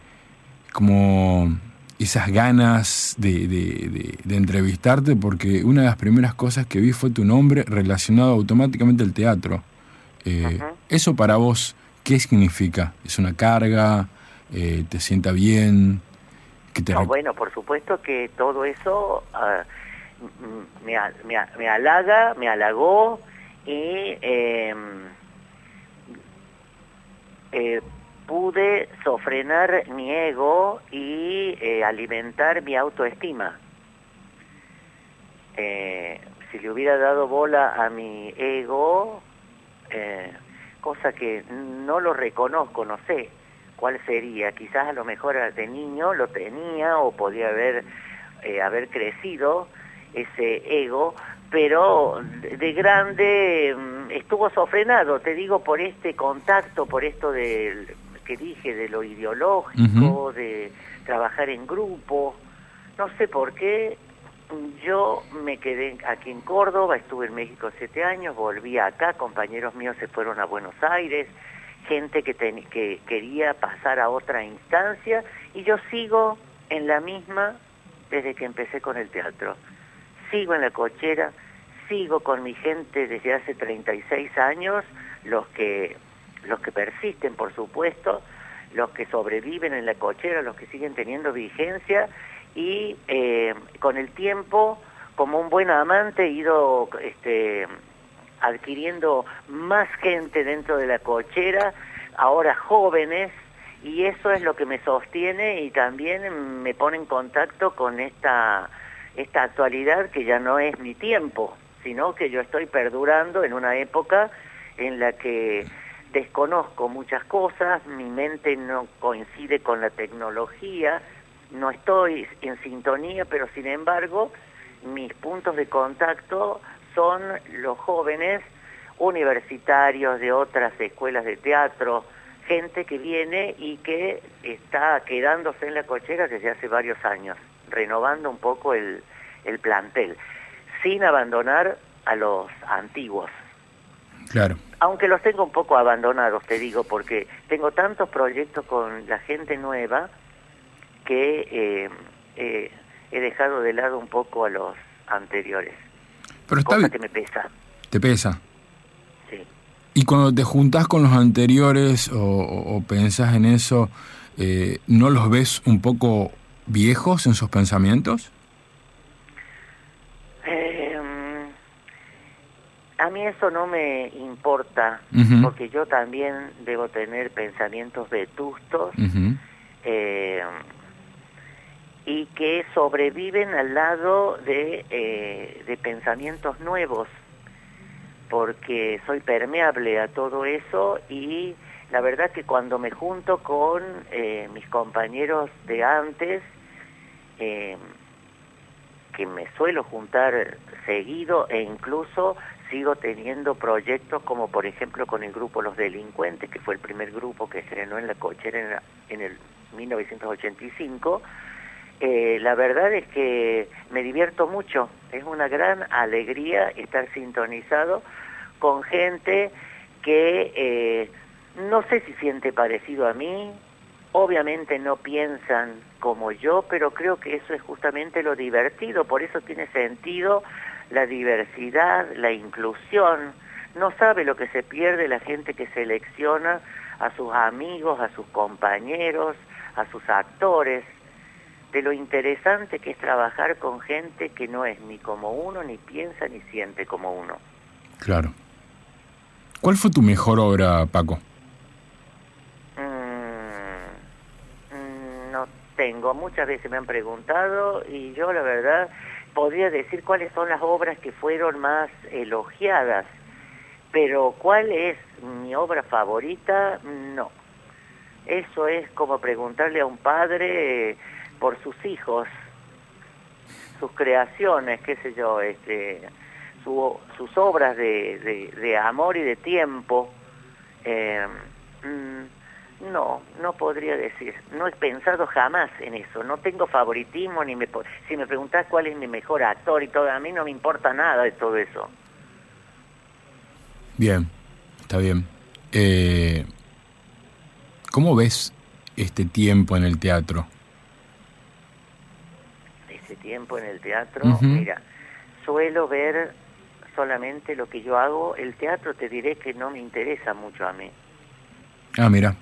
como esas ganas de, de- de- de entrevistarte porque una de las primeras cosas que vi fue tu nombre relacionado automáticamente al teatro. Eh, Eso para vos, ¿qué significa? ¿Es una carga? Eh, ¿Te sienta bien? ¿Que te No, bueno, por supuesto que todo eso m- me, me, me halaga, me halagó y em, eh, pude sofrenar mi ego y eh, alimentar mi autoestima. Eh, si le hubiera dado bola a mi ego, eh, cosa que no lo reconozco, no sé cuál sería. Quizás a lo mejor de niño lo tenía o podía haber, haber crecido ese ego, pero de de grande mm, estuvo sofrenado, te digo, por este contacto, por esto del que dije, de lo ideológico, de trabajar en grupo. No sé por qué, yo me quedé aquí en Córdoba, estuve en México siete años, volví acá, compañeros míos se fueron a Buenos Aires, gente que, ten- que quería pasar a otra instancia, y yo sigo en la misma desde que empecé con el teatro. Sigo en la cochera, sigo con mi gente desde hace 36 años, los que, los que persisten, por supuesto, los que sobreviven en la cochera, los que siguen teniendo vigencia, y eh, con el tiempo, como un buen amante, he ido este, adquiriendo más gente dentro de la cochera, ahora jóvenes, y eso es lo que me sostiene y también me pone en contacto con esta, esta actualidad que ya no es mi tiempo, sino que yo estoy perdurando en una época en la que desconozco muchas cosas, mi mente no coincide con la tecnología, no estoy en sintonía, pero sin embargo mis puntos de contacto son los jóvenes universitarios de otras escuelas de teatro, gente que viene y que está quedándose en la cochera desde hace varios años, renovando un poco el, el plantel, sin abandonar a los antiguos. Claro. Aunque los tengo un poco abandonados, te digo, porque tengo tantos proyectos con la gente nueva que eh, eh, he dejado de lado un poco a los anteriores. Pero está cosa bien. que me pesa. ¿Te pesa? Sí. Y cuando te juntás con los anteriores o, o- o pensás en eso, eh, ¿no los ves un poco viejos en sus pensamientos? Eh, a mí eso no me importa, porque yo también debo tener pensamientos vetustos eh, y que sobreviven al lado de, eh, de pensamientos nuevos, porque soy permeable a todo eso y la verdad que cuando me junto con eh, mis compañeros de antes, que me suelo juntar seguido e incluso sigo teniendo proyectos como por ejemplo con el grupo Los Delincuentes, que fue el primer grupo que estrenó en la cochera en, el 1985, Eh, la verdad es que me divierto mucho, es una gran alegría estar sintonizado con gente que eh, no sé si siente parecido a mí, obviamente no piensan como yo, pero creo que eso es justamente lo divertido, por eso tiene sentido la diversidad, la inclusión. No sabe lo que se pierde la gente que selecciona a sus amigos, a sus compañeros, a sus actores, de lo interesante que es trabajar con gente que no es ni como uno, ni piensa, ni siente como uno. Claro. ¿Cuál fue tu mejor obra, Paco? Mm, mm, no tengo, muchas veces me han preguntado y yo la verdad podría decir cuáles son las obras que fueron más elogiadas, pero cuál es mi obra favorita, no. Eso es como preguntarle a un padre eh, por sus hijos, sus creaciones, qué sé yo, este, su- sus obras de, amor y de tiempo. Eh, mm, no, no podría decir. No he pensado jamás en eso. No tengo favoritismo ni me si me preguntás cuál es mi mejor actor y todo, a mí no me importa nada de todo eso. Bien, está bien. Eh, ¿Cómo ves este tiempo en el teatro? Ese tiempo en el teatro, mira, suelo ver solamente lo que yo hago. El teatro te diré que no me interesa mucho a mí. Ah, mira.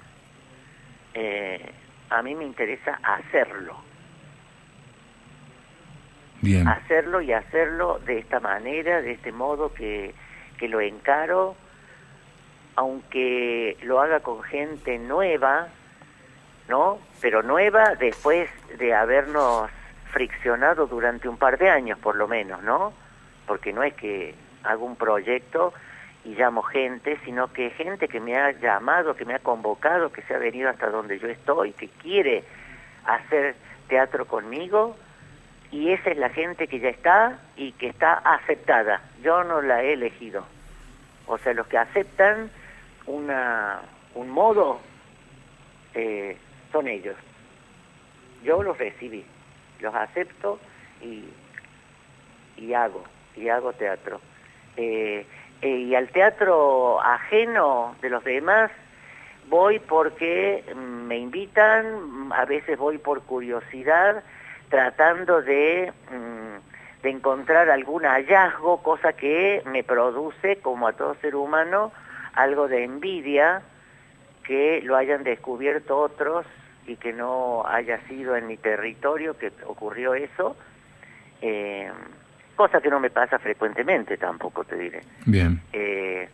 Eh, a mí me interesa hacerlo. Bien. hacerlo y hacerlo de esta manera, de este modo que, que lo encaro, aunque lo haga con gente nueva, ¿no? Pero nueva después de habernos friccionado durante un par de años, por lo menos, ¿no? Porque no es que hago un proyecto y llamo gente, sino que gente que me ha llamado, que me ha convocado, que se ha venido hasta donde yo estoy, que quiere hacer teatro conmigo, y esa es la gente que ya está y que está aceptada. Yo no la he elegido. O sea, los que aceptan una, un modo eh, son ellos. Yo los recibí, los acepto y, y hago, y hago teatro. Eh, y al teatro ajeno de los demás voy porque mm, me invitan, a veces voy por curiosidad, tratando de, mm, de encontrar algún hallazgo, cosa que me produce, como a todo ser humano, algo de envidia que lo hayan descubierto otros y que no haya sido en mi territorio que ocurrió eso, eh, cosa que no me pasa frecuentemente tampoco, te diré. Bien. Eh,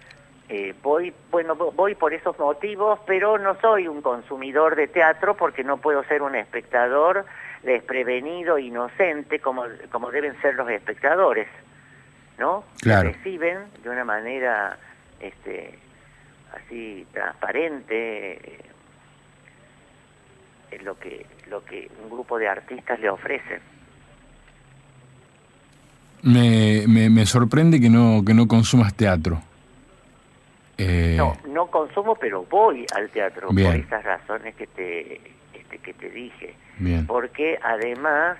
eh, voy, bueno, vo- voy por esos motivos, pero no soy un consumidor de teatro porque no puedo ser un espectador desprevenido, inocente, como, como deben ser los espectadores, ¿no? Claro. Que reciben de una manera, este, así transparente eh, lo que lo que un grupo de artistas le ofrecen. Me, me, me sorprende que no, que no consumas teatro. Eh, No, no consumo, pero voy al teatro por esas razones que te este, que te dije. Bien. Porque además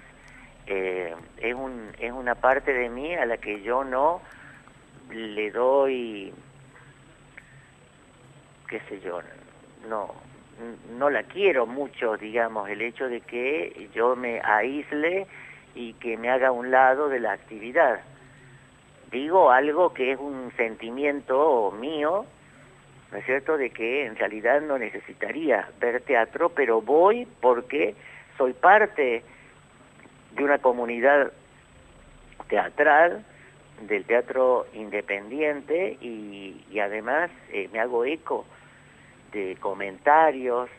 eh, es un es una parte de mí a la que yo no le doy qué sé yo, no no la quiero mucho, digamos, el hecho de que yo me aísle y que me haga un lado de la actividad. Digo algo que es un sentimiento mío, ¿no es cierto?, de que en realidad no necesitaría ver teatro, pero voy porque soy parte de una comunidad teatral, del teatro independiente y, y además eh, me hago eco de comentarios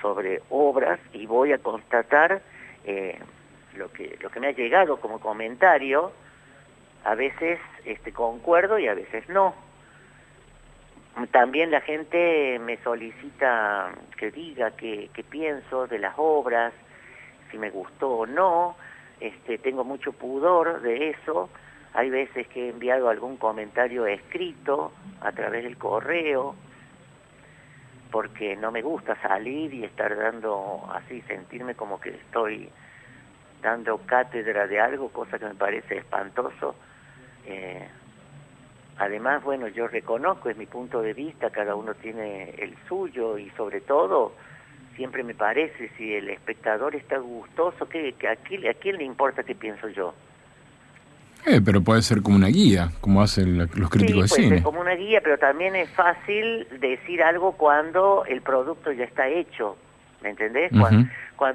sobre obras y voy a constatar eh, lo que lo que me ha llegado como comentario a veces este concuerdo y a veces no. También la gente me solicita que diga qué pienso de las obras si me gustó o no este tengo mucho pudor de eso. Hay veces que he enviado algún comentario escrito a través del correo porque no me gusta salir y estar dando así, sentirme como que estoy dando cátedra de algo, cosa que me parece espantoso. Eh, además, bueno, yo reconozco, es mi punto de vista, cada uno tiene el suyo y sobre todo, siempre me parece, si el espectador está gustoso, ¿qué, a, quién, ¿a quién le importa qué pienso yo? Eh, pero puede ser como una guía, como hacen los críticos sí, de puede ser cine. como una guía, pero también es fácil decir algo cuando el producto ya está hecho, ¿me entendés? Cuando,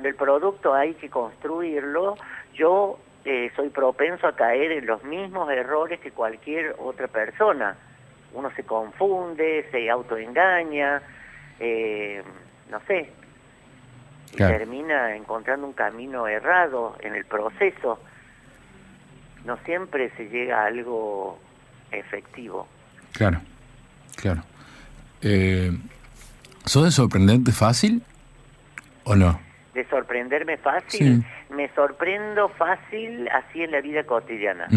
el producto hay que construirlo, yo eh, soy propenso a caer en los mismos errores que cualquier otra persona. Uno se confunde, se autoengaña, eh, no sé, y Claro. termina encontrando un camino errado en el proceso. No siempre se llega a algo efectivo. Claro, claro. Eh, ¿Sos de sorprendente fácil o no? De sorprenderme fácil, Sí. me sorprendo fácil así en la vida cotidiana.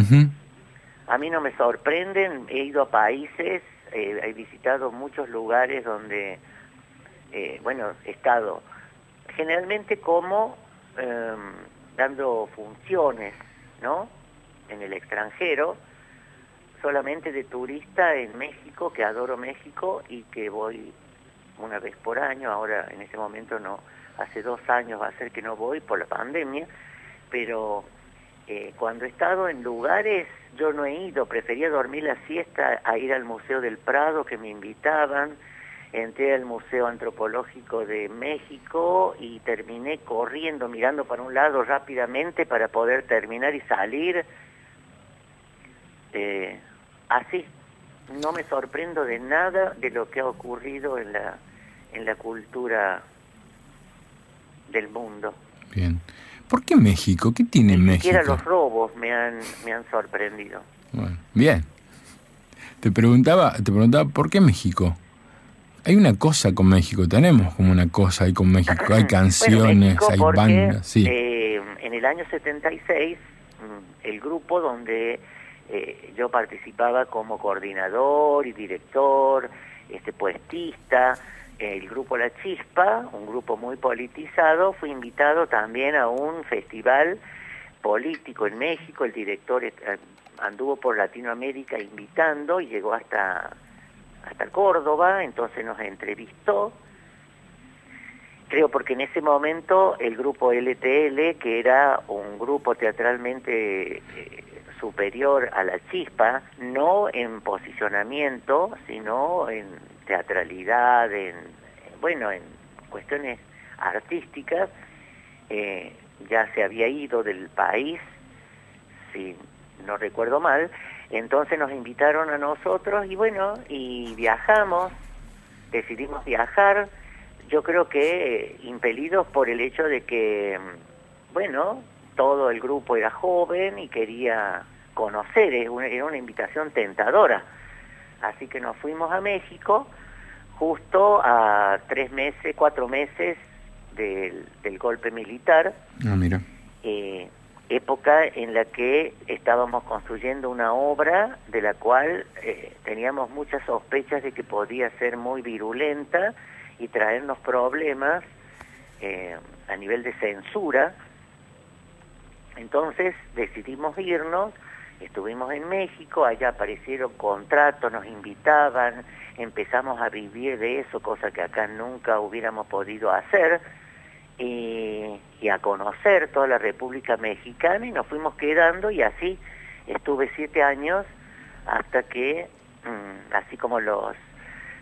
A mí no me sorprenden, he ido a países, eh, he visitado muchos lugares donde, eh, bueno, he estado generalmente como em, dando funciones, ¿no? En el extranjero, solamente de turista en México, que adoro México y que voy una vez por año, ahora en ese momento no, hace dos años va a ser que no voy por la pandemia, pero eh, cuando he estado en lugares, yo no he ido, prefería dormir la siesta a ir al Museo del Prado que me invitaban, entré al Museo Antropológico de México y terminé corriendo, mirando para un lado rápidamente para poder terminar y salir. Eh, así, no me sorprendo de nada de lo que ha ocurrido en la, en la cultura del mundo. Bien. ¿Por qué México? ¿Qué tiene Ni México? siquiera los robos me han, me han sorprendido. Bueno, bien. Te preguntaba, te preguntaba, ¿por qué México? Hay una cosa con México, tenemos como una cosa ahí con México. Hay (laughs) Bueno, canciones, México hay bandas, sí. eh, en el año 76, mm, el grupo donde eh, yo participaba como coordinador y director, este poetista, el grupo La Chispa, un grupo muy politizado, fue invitado también a un festival político en México, el director eh, anduvo por Latinoamérica invitando y llegó hasta hasta Córdoba, entonces nos entrevistó. Creo porque en ese momento el grupo LTL, que era un grupo teatralmente eh, superior a la chispa, no en posicionamiento, sino en teatralidad, en, bueno, en cuestiones artísticas, eh, ya se había ido del país, si no recuerdo mal, entonces nos invitaron a nosotros y bueno, y viajamos, decidimos viajar, yo creo que eh, impelidos por el hecho de que, mm, bueno, todo el grupo era joven y quería conocer, era una invitación tentadora. Así que nos fuimos a México justo a tres meses, cuatro meses del, del golpe militar, Ah, mira. eh, época en la que estábamos construyendo una obra de la cual eh, teníamos muchas sospechas de que podía ser muy virulenta y traernos problemas eh, a nivel de censura. Entonces decidimos irnos, estuvimos en México, allá aparecieron contratos, nos invitaban, empezamos a vivir de eso, cosa que acá nunca hubiéramos podido hacer y, y a conocer toda la República Mexicana y nos fuimos quedando y así estuve siete años hasta que, mm, así como los,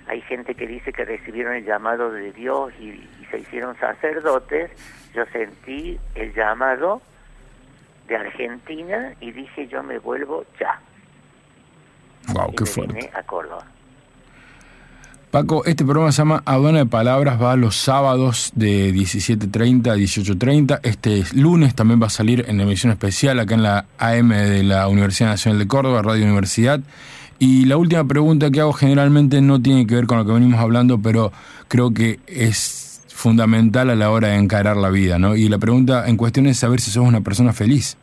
hay gente que dice que recibieron el llamado de Dios y se hicieron sacerdotes, yo sentí el llamado de Argentina y dije yo me vuelvo ya. Wow, y qué me fuerte. vine a Córdoba. Paco, este programa se llama Aduana de Palabras, va los sábados de 17.30 a 18.30. Este lunes también va a salir en emisión especial acá en la AM de la Universidad Nacional de Córdoba, Radio Universidad. Y la última pregunta que hago generalmente no tiene que ver con lo que venimos hablando, pero creo que es fundamental a la hora de encarar la vida, ¿no? Y la pregunta en cuestión es saber si sos una persona feliz.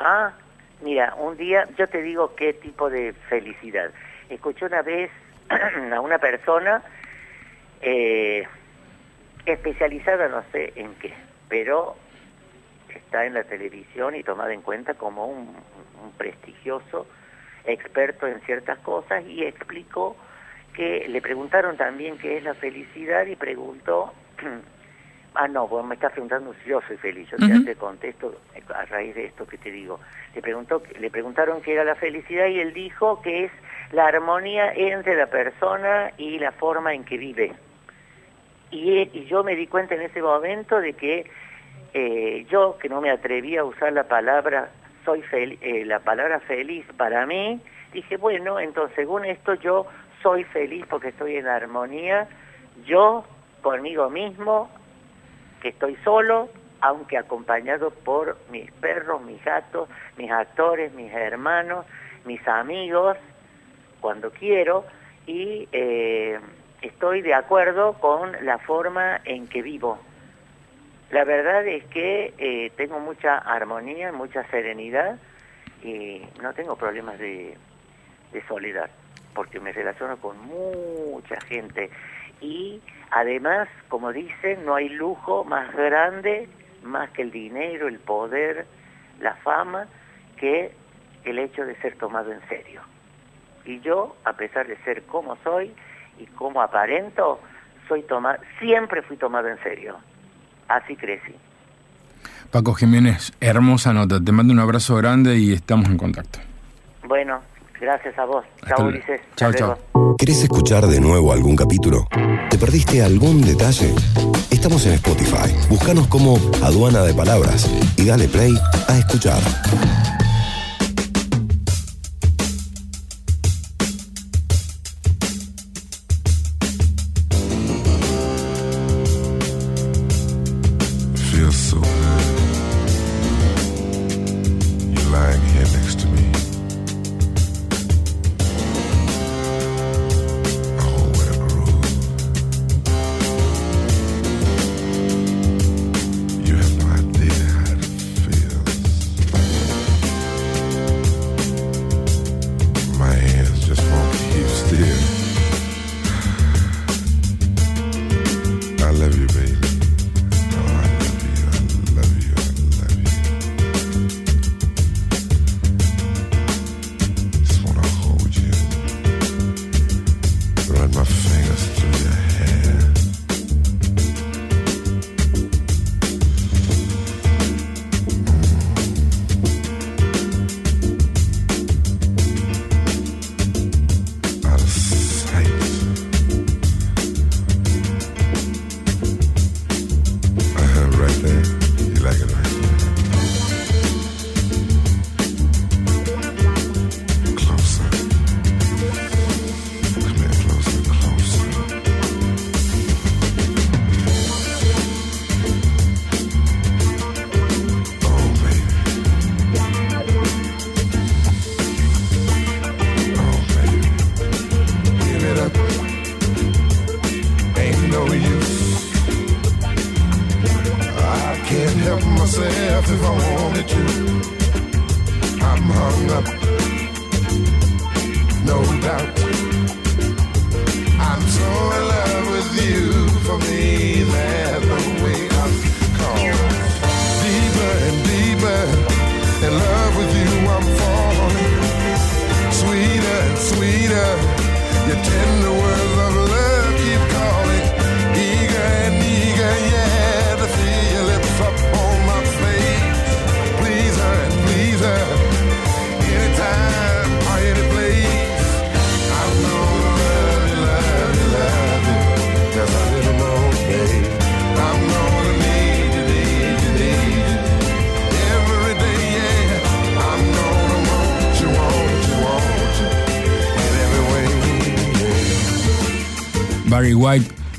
Ah, mira, un día yo te digo qué tipo de felicidad. Escuché una vez (clears throat) a una persona eh, especializada, no sé en qué, pero está en la televisión y tomado en cuenta como un prestigioso experto en ciertas cosas y explicó que le preguntaron también qué es la felicidad y preguntó, (clears throat) ah no, vos me estás preguntando si yo soy feliz, yo ya Ujú. te contesto a raíz de esto que te digo. Le, preguntó, le preguntaron qué era la felicidad y él dijo que es la armonía entre la persona y la forma en que vive. Y, y yo me di cuenta en ese momento de que eh, yo, que no me atreví a usar la palabra soy fel- eh, la palabra feliz para mí, dije, bueno, entonces según esto yo soy feliz porque estoy en armonía, yo conmigo mismo, que estoy solo, aunque acompañado por mis perros, mis gatos, mis actores, mis hermanos, mis amigos, cuando quiero, y eh, estoy de acuerdo con la forma en que vivo. La verdad es que eh, tengo mucha armonía, mucha serenidad y no tengo problemas de, de soledad, porque me relaciono con mucha gente. Y además, como dicen, no hay lujo más grande, más que el dinero, el poder, la fama, que el hecho de ser tomado en serio. Y yo, a pesar de ser como soy y como aparento, soy toma siempre fui tomado en serio. Así crecí. Paco Jiménez, hermosa nota. Te mando un abrazo grande y estamos en contacto. Bueno, gracias a vos. Chao. Ulises. Chao, chao. ¿Querés escuchar de nuevo algún capítulo? ¿Te perdiste algún detalle? Estamos en Spotify. Búscanos como Aduana de Palabras y dale play a escuchar.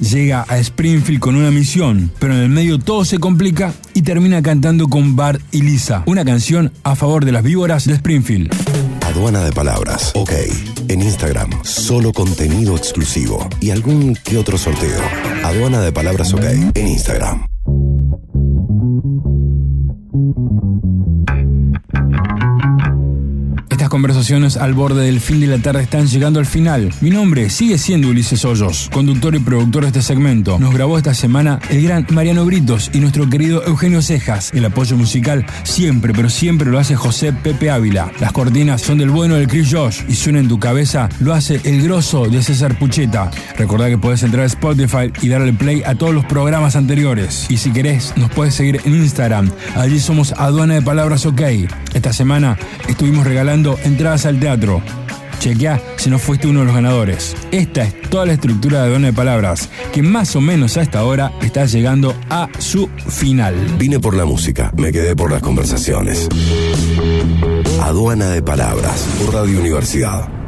Llega a Springfield con una misión, pero en el medio todo se complica y termina cantando con Bart y Lisa, una canción a favor de las víboras de Springfield. Aduana de Palabras. Ok. En Instagram, solo contenido exclusivo y algún que otro sorteo. Aduana de Palabras OK. En Instagram. Conversaciones al borde del fin de la tarde están llegando al final. Mi nombre sigue siendo Ulises Hoyos, conductor y productor de este segmento. Nos grabó esta semana el gran Mariano Britos y nuestro querido Eugenio Cejas. El apoyo musical siempre, pero siempre lo hace José Pepe Ávila. Las cortinas son del bueno del Chris Josh y suena en tu cabeza lo hace el grosso de César Pucheta. Recordá que podés entrar a Spotify y darle play a todos los programas anteriores. Y si querés, nos puedes seguir en Instagram. Allí somos Aduana de Palabras OK. Esta semana estuvimos regalando entradas al teatro. Chequea si no fuiste uno de los ganadores. Esta es toda la estructura de Aduana de Palabras, que más o menos a esta hora está llegando a su final. Vine por la música, me quedé por las conversaciones. Aduana de Palabras, Radio Universidad.